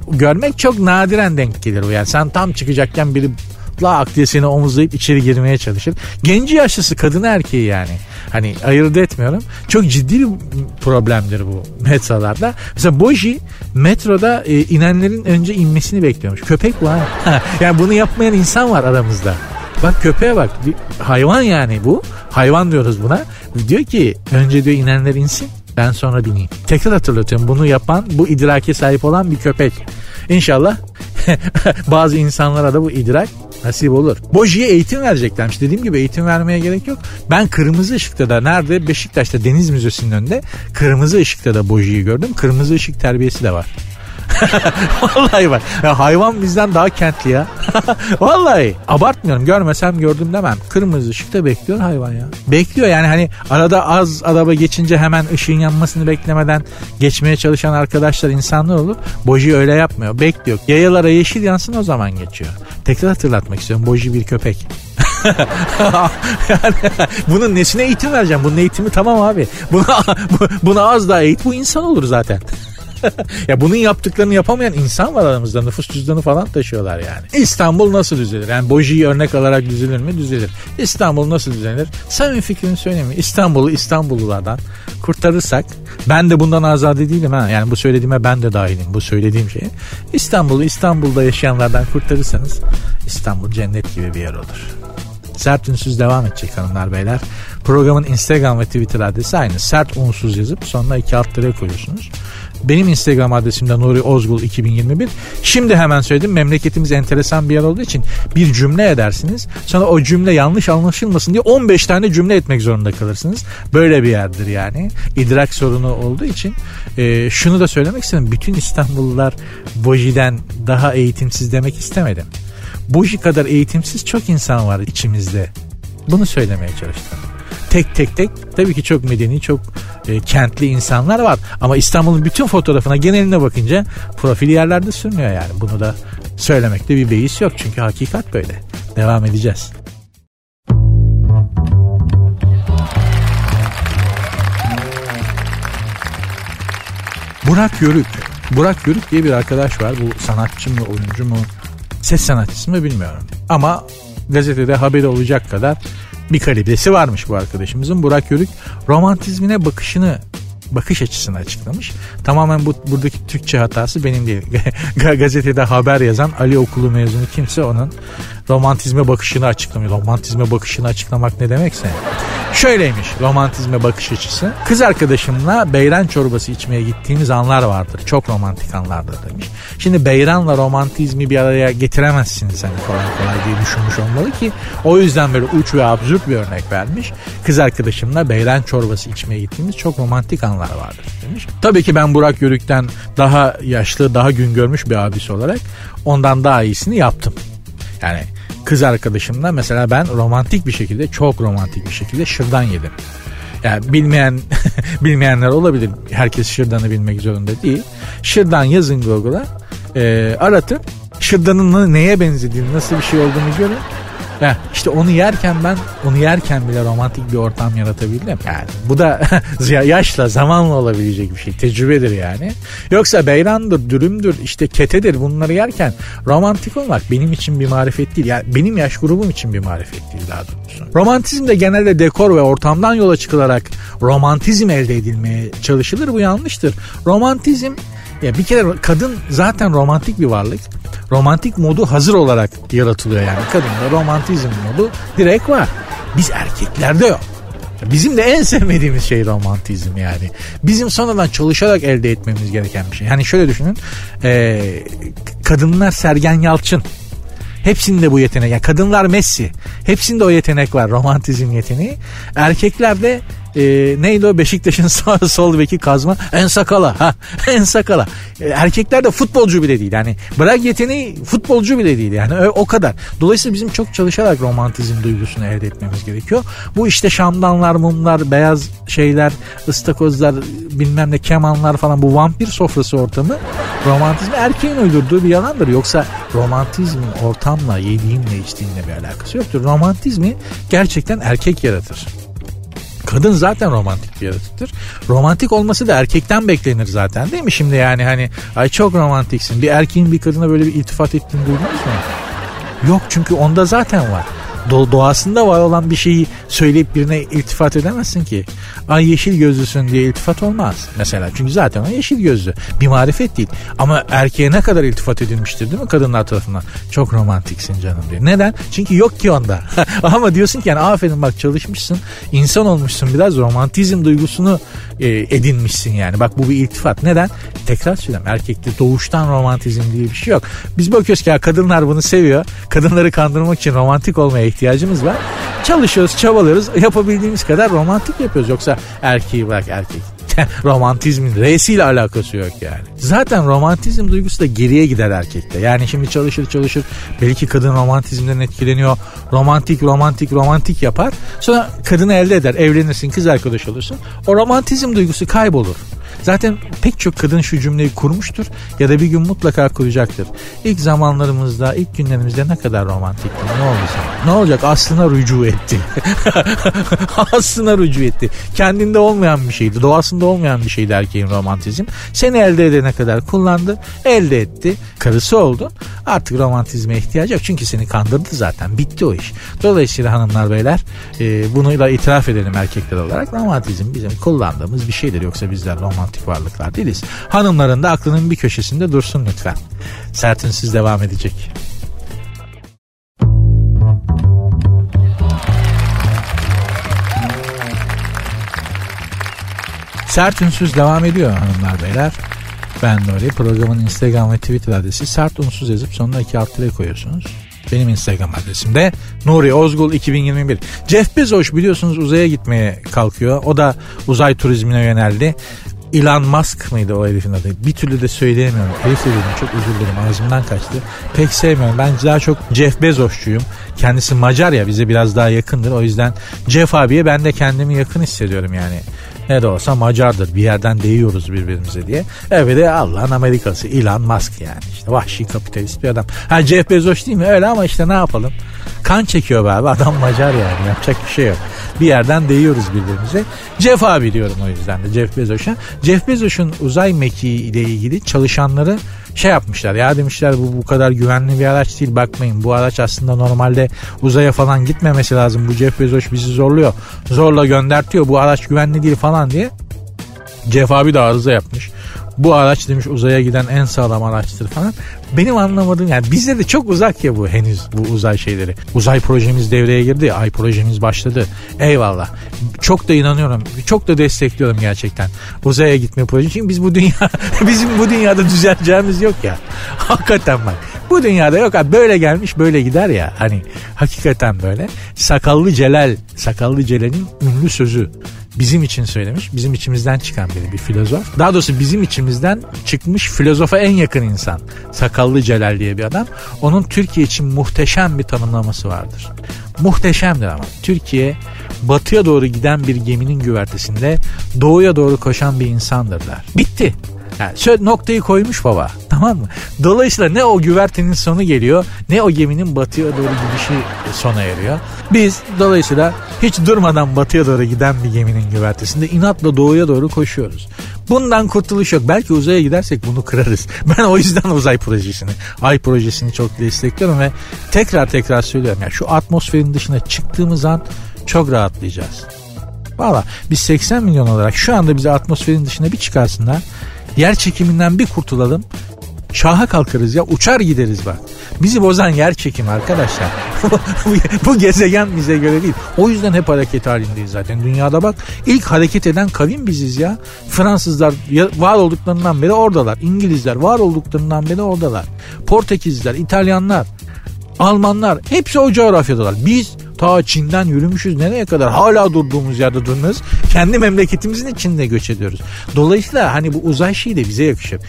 görmek çok nadiren denk gelir yani. Sen tam çıkacakken biri lak diye seni omuzlayıp içeri girmeye çalışır. Genci yaşlısı kadını erkeği yani. Hani ayırt etmiyorum. Çok ciddi bir problemdir bu metrolarda. Mesela Boji metroda e, inenlerin önce inmesini bekliyormuş. Köpek bu ha. [laughs] yani bunu yapmayan insan var aramızda. Bak köpeğe bak. Bir hayvan yani bu. Hayvan diyoruz buna. Diyor ki önce diyor inenler insin ben sonra bineyim. Tekrar hatırlatıyorum bunu yapan bu idrake sahip olan bir köpek. İnşallah [laughs] bazı insanlara da bu idrak nasip olur. Boji'ye eğitim vereceklermiş. Dediğim gibi eğitim vermeye gerek yok. Ben kırmızı ışıkta da nerede Beşiktaş'ta Deniz Müzesi'nin önünde kırmızı ışıkta da Boji'yi gördüm. Kırmızı ışık terbiyesi de var. [laughs] Vallahi bak. Ya hayvan bizden daha kentli ya. [laughs] Vallahi abartmıyorum. Görmesem gördüm demem. Kırmızı ışıkta bekliyor hayvan ya. Bekliyor yani hani arada az araba geçince hemen ışığın yanmasını beklemeden geçmeye çalışan arkadaşlar insanlar olur. Boji öyle yapmıyor. Bekliyor. Yayalara yeşil yansın o zaman geçiyor. Tekrar hatırlatmak istiyorum. Boji bir köpek. [laughs] yani bunun nesine eğitim vereceğim? Bunun eğitimi tamam abi. Buna, [laughs] buna az daha eğit bu insan olur zaten. [laughs] ya bunun yaptıklarını yapamayan insan var aramızda. Nüfus cüzdanı falan taşıyorlar yani. İstanbul nasıl düzelir? Yani Boji'yi örnek alarak düzelir mi? Düzelir. İstanbul nasıl düzelir? Bir fikrini söyleyeyim mi? İstanbul'u İstanbullulardan kurtarırsak ben de bundan azade değilim ha. Yani bu söylediğime ben de dahilim. Bu söylediğim şey. İstanbul'u İstanbul'da yaşayanlardan kurtarırsanız İstanbul cennet gibi bir yer olur. Sert Ünsüz devam edecek hanımlar beyler. Programın Instagram ve Twitter adresi aynı. Sert unsuz yazıp sonuna iki alt koyuyorsunuz. Benim Instagram adresim de Nuri Ozgul 2021. Şimdi hemen söyledim memleketimiz enteresan bir yer olduğu için bir cümle edersiniz. Sonra o cümle yanlış anlaşılmasın diye 15 tane cümle etmek zorunda kalırsınız. Böyle bir yerdir yani. İdrak sorunu olduğu için. E, şunu da söylemek istedim. Bütün İstanbullular Boji'den daha eğitimsiz demek istemedim. Boji kadar eğitimsiz çok insan var içimizde. Bunu söylemeye çalıştım. Tek tek tek tabii ki çok medeni, çok e, kentli insanlar var. Ama İstanbul'un bütün fotoğrafına geneline bakınca profil yerlerde sürmüyor yani. Bunu da söylemekte bir beis yok. Çünkü hakikat böyle. Devam edeceğiz. Burak Yörük. Burak Yörük diye bir arkadaş var. Bu sanatçı mı, oyuncu mu, ses sanatçısı mı bilmiyorum. Ama gazetede haberi olacak kadar bir kalibresi varmış bu arkadaşımızın. Burak Yörük romantizmine bakışını bakış açısını açıklamış. Tamamen bu buradaki Türkçe hatası benim değil. [laughs] Gazetede haber yazan Ali Okulu mezunu kimse onun romantizme bakışını açıklamıyor. Romantizme bakışını açıklamak ne demekse. Şöyleymiş romantizme bakış açısı. Kız arkadaşımla beyran çorbası içmeye gittiğimiz anlar vardır. Çok romantik anlardır demiş. Şimdi beyranla romantizmi bir araya getiremezsiniz hani kolay kolay diye düşünmüş olmalı ki o yüzden böyle uç ve absürt bir örnek vermiş. Kız arkadaşımla beyran çorbası içmeye gittiğimiz çok romantik anlar vardır demiş. Tabii ki ben Burak Yörük'ten daha yaşlı, daha gün görmüş bir abisi olarak ondan daha iyisini yaptım. Yani kız arkadaşımla mesela ben romantik bir şekilde çok romantik bir şekilde şırdan yedim. Yani bilmeyen [laughs] bilmeyenler olabilir. Herkes şırdanı bilmek zorunda değil. Şırdan yazın Google'a e, aratın. Şırdanın neye benzediğini nasıl bir şey olduğunu görün. Heh, işte onu yerken ben onu yerken bile romantik bir ortam yaratabildim. Yani bu da [laughs] yaşla zamanla olabilecek bir şey. Tecrübedir yani. Yoksa beyrandır, dürümdür, işte ketedir bunları yerken romantik olmak benim için bir marifet değil. Yani benim yaş grubum için bir marifet değil daha doğrusu. Romantizm de genelde dekor ve ortamdan yola çıkılarak romantizm elde edilmeye çalışılır. Bu yanlıştır. Romantizm ya bir kere kadın zaten romantik bir varlık. Romantik modu hazır olarak yaratılıyor yani. Kadında romantizm modu direkt var. Biz erkeklerde yok. Bizim de en sevmediğimiz şey romantizm yani. Bizim sonradan çalışarak elde etmemiz gereken bir şey. Yani şöyle düşünün. E, kadınlar Sergen Yalçın. Hepsinde bu yetenek. Yani kadınlar Messi. Hepsinde o yetenek var. Romantizm yeteneği. Erkeklerde e, neydi o? Beşiktaş'ın [laughs] sağ sol beki kazma. En sakala ha [laughs] en sakala. E, erkekler de futbolcu bile değil. Yani bırak yeteneği futbolcu bile değil yani. O, kadar. Dolayısıyla bizim çok çalışarak romantizm duygusunu elde etmemiz gerekiyor. Bu işte şamdanlar mumlar beyaz şeyler ıstakozlar bilmem ne kemanlar falan bu vampir sofrası ortamı romantizmi erkeğin uydurduğu bir yalandır. Yoksa romantizmin ortamla yediğinle içtiğinle bir alakası yoktur. Romantizmi gerçekten erkek yaratır Kadın zaten romantik bir yaratıktır. Romantik olması da erkekten beklenir zaten değil mi? Şimdi yani hani ay çok romantiksin. Bir erkeğin bir kadına böyle bir iltifat ettiğini duydunuz mu? Yok çünkü onda zaten var doğasında var olan bir şeyi söyleyip birine iltifat edemezsin ki. Ay yeşil gözlüsün diye iltifat olmaz mesela. Çünkü zaten o yeşil gözlü. Bir marifet değil. Ama erkeğe ne kadar iltifat edilmiştir değil mi kadınlar tarafından? Çok romantiksin canım diye. Neden? Çünkü yok ki onda. [laughs] Ama diyorsun ki yani aferin bak çalışmışsın. insan olmuşsun biraz romantizm duygusunu e, edinmişsin yani. Bak bu bir iltifat. Neden? Tekrar söyleyeyim erkekte doğuştan romantizm diye bir şey yok. Biz bakıyoruz ki ya kadınlar bunu seviyor. Kadınları kandırmak için romantik olmaya ihtiyacımız var. Çalışıyoruz, çabalıyoruz. Yapabildiğimiz kadar romantik yapıyoruz. Yoksa erkeği bırak erkek. [laughs] romantizmin R'siyle alakası yok yani. Zaten romantizm duygusu da geriye gider erkekte. Yani şimdi çalışır çalışır belki kadın romantizmden etkileniyor. Romantik romantik romantik yapar. Sonra kadını elde eder. Evlenirsin kız arkadaş olursun. O romantizm duygusu kaybolur. Zaten pek çok kadın şu cümleyi kurmuştur ya da bir gün mutlaka kuracaktır. İlk zamanlarımızda, ilk günlerimizde ne kadar romantikti. Ne sana? Ne olacak? Aslına rücu etti. [laughs] Aslına rücu etti. Kendinde olmayan bir şeydi. Doğasında olmayan bir şeydi erkeğin romantizm. Seni elde edene kadar kullandı. Elde etti. Karısı oldun. Artık romantizme ihtiyacı yok. Çünkü seni kandırdı zaten. Bitti o iş. Dolayısıyla hanımlar beyler e, bunu da itiraf edelim erkekler olarak. Romantizm bizim kullandığımız bir şeydir. Yoksa bizler romantik varlıklar değiliz. Hanımların da aklının bir köşesinde dursun lütfen. Sertinsiz devam edecek. Sert Ünsüz devam ediyor hanımlar beyler. Ben Nuri. Programın Instagram ve Twitter adresi sert unsuz yazıp sonuna iki alt koyuyorsunuz. Benim Instagram adresim de Nuri Ozgul 2021. Jeff Bezos biliyorsunuz uzaya gitmeye kalkıyor. O da uzay turizmine yöneldi. Elon Musk mıydı o herifin adı? Bir türlü de söyleyemiyorum. Herif dedim çok özür dilerim ağzımdan kaçtı. Pek sevmiyorum. Ben daha çok Jeff Bezos'çuyum. Kendisi Macar ya bize biraz daha yakındır. O yüzden Jeff abiye ben de kendimi yakın hissediyorum yani. Ne de olsa Macardır bir yerden değiyoruz birbirimize diye. Evet de Allah'ın Amerikası Elon Musk yani işte vahşi kapitalist bir adam. Ha Jeff Bezos değil mi? Öyle ama işte ne yapalım? Kan çekiyor be abi adam Macar yani yapacak bir şey yok. Bir yerden değiyoruz birbirimize. Jeff abi diyorum o yüzden de Jeff Bezos'a. Jeff Bezos'un uzay mekiği ile ilgili çalışanları şey yapmışlar ya demişler bu bu kadar güvenli bir araç değil bakmayın. Bu araç aslında normalde uzaya falan gitmemesi lazım. Bu Jeff Bezos bizi zorluyor. Zorla göndertiyor bu araç güvenli değil falan diye. Jeff abi de arıza yapmış bu araç demiş uzaya giden en sağlam araçtır falan. Benim anlamadığım yani bizde de çok uzak ya bu henüz bu uzay şeyleri. Uzay projemiz devreye girdi. Ay projemiz başladı. Eyvallah. Çok da inanıyorum. Çok da destekliyorum gerçekten. Uzaya gitme projesi. Çünkü biz bu dünya [laughs] bizim bu dünyada düzeleceğimiz yok ya. Hakikaten bak. Bu dünyada yok abi böyle gelmiş böyle gider ya. Hani hakikaten böyle. Sakallı Celal, Sakallı Celal'in ünlü sözü bizim için söylemiş. Bizim içimizden çıkan biri bir filozof. Daha doğrusu bizim içimizden çıkmış filozofa en yakın insan. Sakallı Celal diye bir adam. Onun Türkiye için muhteşem bir tanımlaması vardır. Muhteşemdir ama. Türkiye batıya doğru giden bir geminin güvertesinde doğuya doğru koşan bir insandırlar. Bitti. Yani şöyle noktayı koymuş baba. [laughs] Tamam mı? Dolayısıyla ne o güvertenin sonu geliyor ne o geminin batıya doğru gidişi sona eriyor. Biz dolayısıyla hiç durmadan batıya doğru giden bir geminin güvertesinde inatla doğuya doğru koşuyoruz. Bundan kurtuluş yok. Belki uzaya gidersek bunu kırarız. [laughs] Ben o yüzden uzay projesini, ay projesini çok destekliyorum ve tekrar tekrar söylüyorum. Yani şu atmosferin dışına çıktığımız an çok rahatlayacağız. Valla biz 80 milyon olarak şu anda bizi atmosferin dışına bir çıkarsınlar. Yer çekiminden bir kurtulalım. Şaha kalkarız ya uçar gideriz bak. Bizi bozan yer çekimi arkadaşlar. [laughs] bu gezegen bize göre değil. O yüzden hep hareket halindeyiz zaten. Dünyada bak ilk hareket eden kavim biziz ya. Fransızlar var olduklarından beri oradalar. İngilizler var olduklarından beri oradalar. Portekizliler, İtalyanlar, Almanlar hepsi o coğrafyadalar. Biz ta Çin'den yürümüşüz nereye kadar hala durduğumuz yerde durmuyoruz. Kendi memleketimizin içinde göç ediyoruz. Dolayısıyla hani bu uzay şeyi de bize yakışır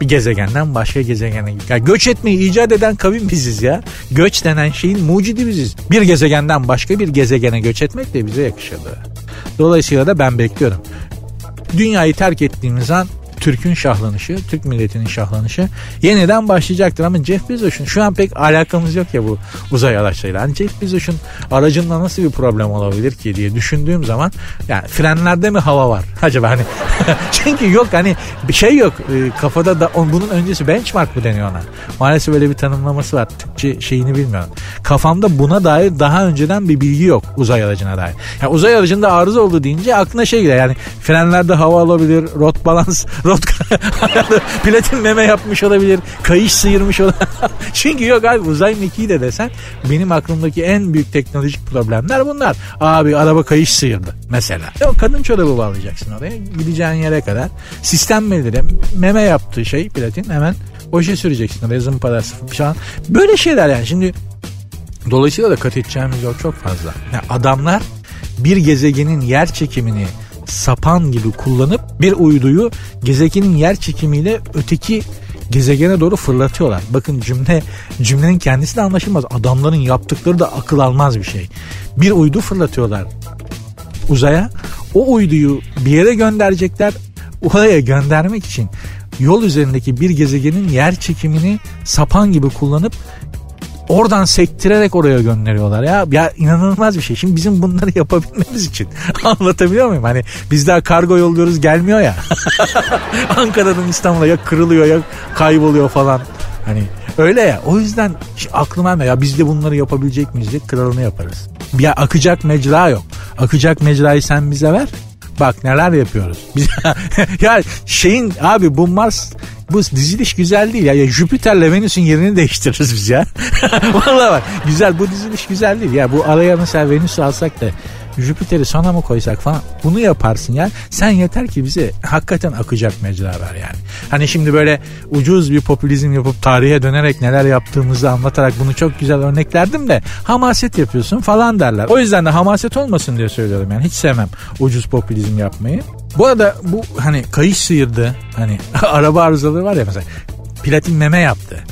bir gezegenden başka gezegene yani göç etmeyi icat eden kavim biziz ya. Göç denen şeyin mucidi biziz. Bir gezegenden başka bir gezegene göç etmek de bize yakışırdı. Dolayısıyla da ben bekliyorum. Dünyayı terk ettiğimiz an Türk'ün şahlanışı, Türk milletinin şahlanışı yeniden başlayacaktır. Ama Jeff Bezos'un şu an pek alakamız yok ya bu uzay araçlarıyla. Hani Jeff Bezos'un aracında nasıl bir problem olabilir ki diye düşündüğüm zaman yani frenlerde mi hava var acaba? Hani [laughs] çünkü yok hani bir şey yok. E, kafada da bunun öncesi benchmark mı deniyor ona? Maalesef öyle bir tanımlaması var. Türkçe şeyini bilmiyorum. Kafamda buna dair daha önceden bir bilgi yok uzay aracına dair. Yani uzay aracında arıza oldu deyince aklına şey gider yani frenlerde hava olabilir rot balans platin meme yapmış olabilir kayış sıyırmış olabilir. [laughs] Çünkü yok abi uzay mekiği de desen benim aklımdaki en büyük teknolojik problemler bunlar. Abi araba kayış sıyırdı mesela. O kadın çorabı bağlayacaksın oraya gideceğin yere kadar. Sistem belirli meme yaptığı şey platin hemen oje süreceksin rezin parası falan. Böyle şeyler yani şimdi dolayısıyla da kat edeceğimiz yol çok fazla. Yani adamlar bir gezegenin yer çekimini sapan gibi kullanıp bir uyduyu gezegenin yer çekimiyle öteki gezegene doğru fırlatıyorlar. Bakın cümle cümlenin kendisi de anlaşılmaz. Adamların yaptıkları da akıl almaz bir şey. Bir uydu fırlatıyorlar uzaya. O uyduyu bir yere gönderecekler. Oraya göndermek için yol üzerindeki bir gezegenin yer çekimini sapan gibi kullanıp oradan sektirerek oraya gönderiyorlar ya. Ya inanılmaz bir şey. Şimdi bizim bunları yapabilmemiz için [laughs] anlatabiliyor muyum? Hani biz daha kargo yolluyoruz gelmiyor ya. [laughs] Ankara'dan İstanbul'a ya kırılıyor ya kayboluyor falan. Hani öyle ya. O yüzden aklıma ya biz de bunları yapabilecek miyiz diye kralını yaparız. Ya akacak mecra yok. Akacak mecrayı sen bize ver. Bak neler yapıyoruz. Biz, [laughs] ya şeyin abi bu Mars bu diziliş güzel değil ya. ya Jüpiter'le Venüs'ün yerini değiştiririz biz ya. [laughs] Vallahi bak güzel bu diziliş güzel değil. Ya bu araya mesela Venüs'ü alsak da Jüpiter'i sona mı koysak falan bunu yaparsın ya. Sen yeter ki bize hakikaten akacak mecra ver yani. Hani şimdi böyle ucuz bir popülizm yapıp tarihe dönerek neler yaptığımızı anlatarak bunu çok güzel örneklerdim de hamaset yapıyorsun falan derler. O yüzden de hamaset olmasın diye söylüyorum yani hiç sevmem ucuz popülizm yapmayı. Bu arada bu hani kayış sıyırdı hani [laughs] araba arızaları var ya mesela platin meme yaptı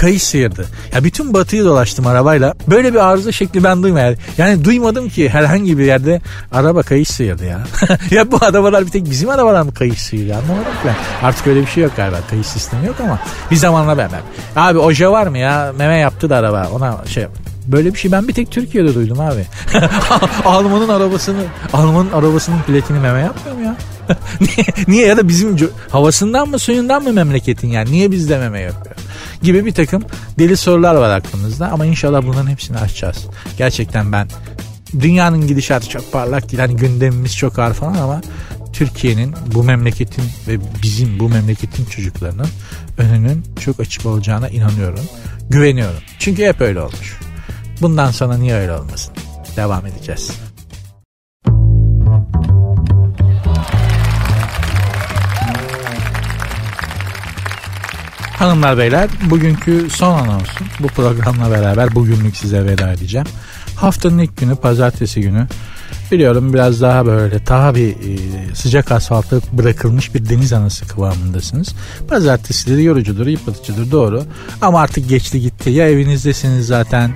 kayış sıyırdı. Ya bütün batıyı dolaştım arabayla. Böyle bir arıza şekli ben duymadım. Yani duymadım ki herhangi bir yerde araba kayış sıyırdı ya. [laughs] ya bu arabalar bir tek bizim arabalar mı kayış sıyırdı anlamadım ki ben. Artık öyle bir şey yok galiba. Kayış sistemi yok ama bir zamanla ben ben. Abi oje var mı ya? Meme yaptı da araba. Ona şey Böyle bir şey ben bir tek Türkiye'de duydum abi. [laughs] Alman'ın arabasını Alman'ın arabasının platini meme yapmıyor mu ya? [laughs] niye, niye ya da bizim havasından mı suyundan mı memleketin yani niye bizde meme yapıyor? Gibi bir takım deli sorular var aklımızda ama inşallah bunların hepsini açacağız. Gerçekten ben dünyanın gidişatı çok parlak değil hani gündemimiz çok ağır falan ama Türkiye'nin bu memleketin ve bizim bu memleketin çocuklarının önünün çok açık olacağına inanıyorum. Güveniyorum. Çünkü hep öyle olmuş. Bundan sonra niye öyle olmasın? Devam edeceğiz. Hanımlar beyler bugünkü son anonsu bu programla beraber bugünlük size veda edeceğim. Haftanın ilk günü pazartesi günü biliyorum biraz daha böyle daha bir e, sıcak asfaltta bırakılmış bir deniz anası kıvamındasınız. Pazartesileri yorucudur, yıpratıcıdır doğru ama artık geçti gitti. Ya evinizdesiniz zaten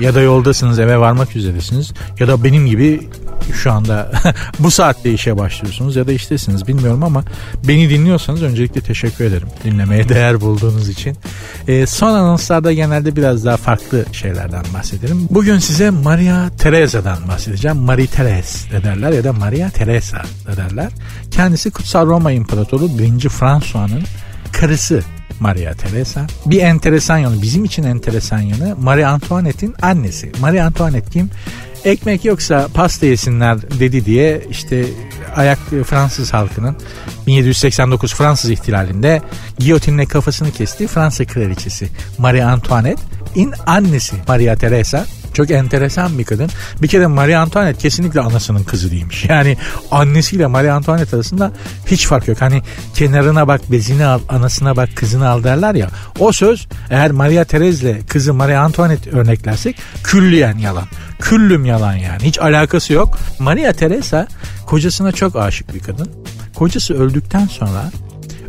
ya da yoldasınız eve varmak üzeresiniz ya da benim gibi şu anda [laughs] bu saatte işe başlıyorsunuz ya da iştesiniz bilmiyorum ama beni dinliyorsanız öncelikle teşekkür ederim. Dinlemeye değer bulduğunuz için. E, son anonslarda genelde biraz daha farklı şeylerden bahsedelim. Bugün size Maria Teresa'dan bahsedeceğim. Marie Therese de derler ya da Maria Teresa de derler. Kendisi Kutsal Roma İmparatoru 1. François'nın karısı Maria Teresa. Bir enteresan yanı, bizim için enteresan yanı Marie Antoinette'in annesi. Marie Antoinette kim? Ekmek yoksa pasta yesinler dedi diye işte ayak Fransız halkının 1789 Fransız ihtilalinde giyotinle kafasını kesti Fransa kraliçesi Marie Antoinette in annesi Maria Teresa çok enteresan bir kadın. Bir kere Marie Antoinette kesinlikle anasının kızı değilmiş. [laughs] Yani annesiyle Marie Antoinette arasında hiç fark yok. Hani kenarına bak bezini al, anasına bak kızını al derler ya. O söz eğer Maria Therese kızı Marie Antoinette örneklersek külliyen yalan. Küllüm yalan yani. Hiç alakası yok. Maria Teresa kocasına çok aşık bir kadın. Kocası öldükten sonra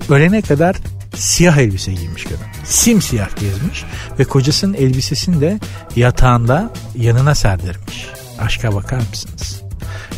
ölene kadar siyah elbise giymiş kadın. Simsiyah gezmiş ve kocasının elbisesini de yatağında yanına serdirmiş. Aşka bakar mısınız?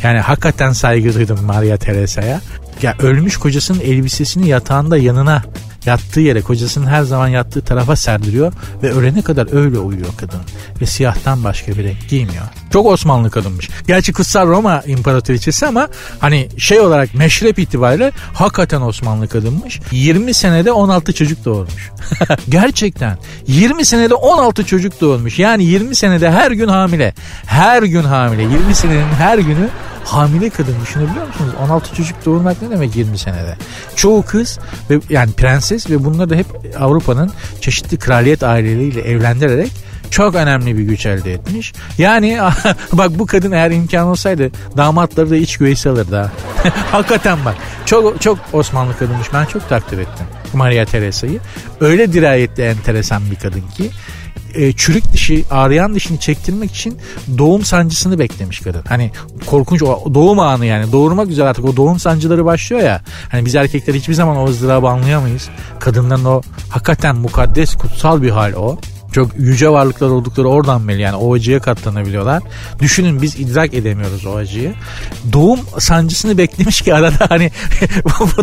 Yani hakikaten saygı duydum Maria Teresa'ya. Ya ölmüş kocasının elbisesini yatağında yanına Yattığı yere kocasının her zaman yattığı tarafa serdiriyor ve ölene kadar öyle uyuyor kadın. Ve siyahtan başka bir renk giymiyor. Çok Osmanlı kadınmış. Gerçi Kutsal Roma İmparatoriçesi ama hani şey olarak meşrep itibariyle hakikaten Osmanlı kadınmış. 20 senede 16 çocuk doğurmuş. [laughs] Gerçekten 20 senede 16 çocuk doğurmuş. Yani 20 senede her gün hamile. Her gün hamile. 20 senenin her günü hamile kadın düşünebiliyor musunuz? 16 çocuk doğurmak ne demek 20 senede? Çoğu kız ve yani prenses ve bunları da hep Avrupa'nın çeşitli kraliyet aileleriyle evlendirerek çok önemli bir güç elde etmiş. Yani [laughs] bak bu kadın eğer imkan olsaydı damatları da iç güveysi alırdı [laughs] Hakikaten bak çok çok Osmanlı kadınmış ben çok takdir ettim Maria Teresa'yı. Öyle dirayetli enteresan bir kadın ki e, çürük dişi ağrıyan dişini çektirmek için doğum sancısını beklemiş kadın. Hani korkunç o doğum anı yani doğurmak üzere artık o doğum sancıları başlıyor ya. Hani biz erkekler hiçbir zaman o ızdırabı anlayamayız. Kadınların o hakikaten mukaddes kutsal bir hal o çok yüce varlıklar oldukları oradan belli yani o acıya katlanabiliyorlar. Düşünün biz idrak edemiyoruz o acıyı. Doğum sancısını beklemiş ki arada [laughs] hani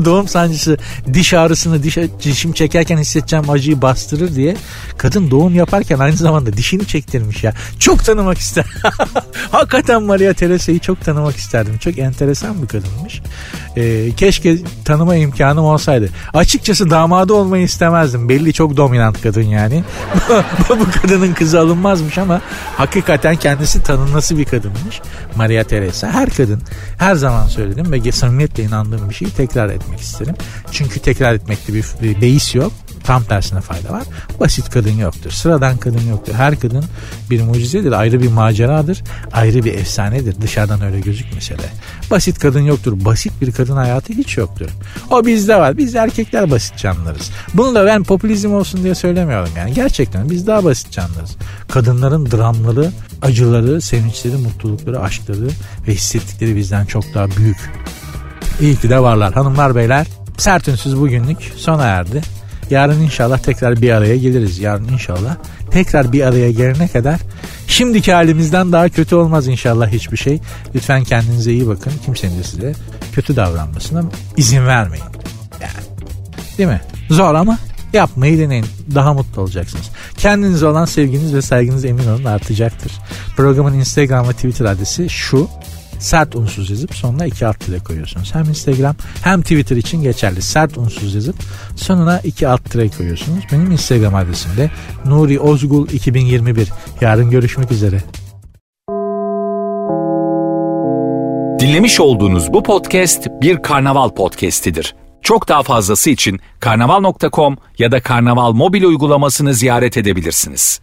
doğum sancısı diş ağrısını diş, dişim çekerken hissedeceğim acıyı bastırır diye kadın doğum yaparken aynı zamanda dişini çektirmiş ya. Çok tanımak ister. [laughs] Hakikaten Maria Teresa'yı çok tanımak isterdim. Çok enteresan bir kadınmış. Ee, keşke tanıma imkanım olsaydı. Açıkçası damadı olmayı istemezdim. Belli çok dominant kadın yani. [laughs] bu kadının kızı alınmazmış ama hakikaten kendisi tanınması bir kadınmış. Maria Teresa. Her kadın her zaman söyledim ve samimiyetle inandığım bir şeyi tekrar etmek isterim. Çünkü tekrar etmekte bir, beis yok. Tam tersine fayda var. Basit kadın yoktur. Sıradan kadın yoktur. Her kadın bir mucizedir. Ayrı bir maceradır. Ayrı bir efsanedir. Dışarıdan öyle gözükmese de. Basit kadın yoktur. Basit bir kadın hayatı hiç yoktur. O bizde var. Biz erkekler basit canlarız. Bunu da ben popülizm olsun diye söylemiyorum yani. Gerçekten biz daha basit canlarız. Kadınların dramları, acıları, sevinçleri, mutlulukları, aşkları ve hissettikleri bizden çok daha büyük. İyi ki de varlar. Hanımlar beyler sert ünsüz bugünlük sona erdi. Yarın inşallah tekrar bir araya geliriz. Yarın inşallah tekrar bir araya gelene kadar şimdiki halimizden daha kötü olmaz inşallah hiçbir şey. Lütfen kendinize iyi bakın. Kimsenin de size kötü davranmasına izin vermeyin. Yani değil mi? Zor ama yapmayı deneyin. Daha mutlu olacaksınız. Kendinize olan sevginiz ve saygınız emin olun artacaktır. Programın Instagram ve Twitter adresi şu sert unsuz yazıp sonuna iki alt tire koyuyorsunuz. Hem Instagram hem Twitter için geçerli. Sert unsuz yazıp sonuna iki alt tire koyuyorsunuz. Benim Instagram adresim de Nuri Ozgul 2021. Yarın görüşmek üzere. Dinlemiş olduğunuz bu podcast bir karnaval podcastidir. Çok daha fazlası için karnaval.com ya da karnaval mobil uygulamasını ziyaret edebilirsiniz.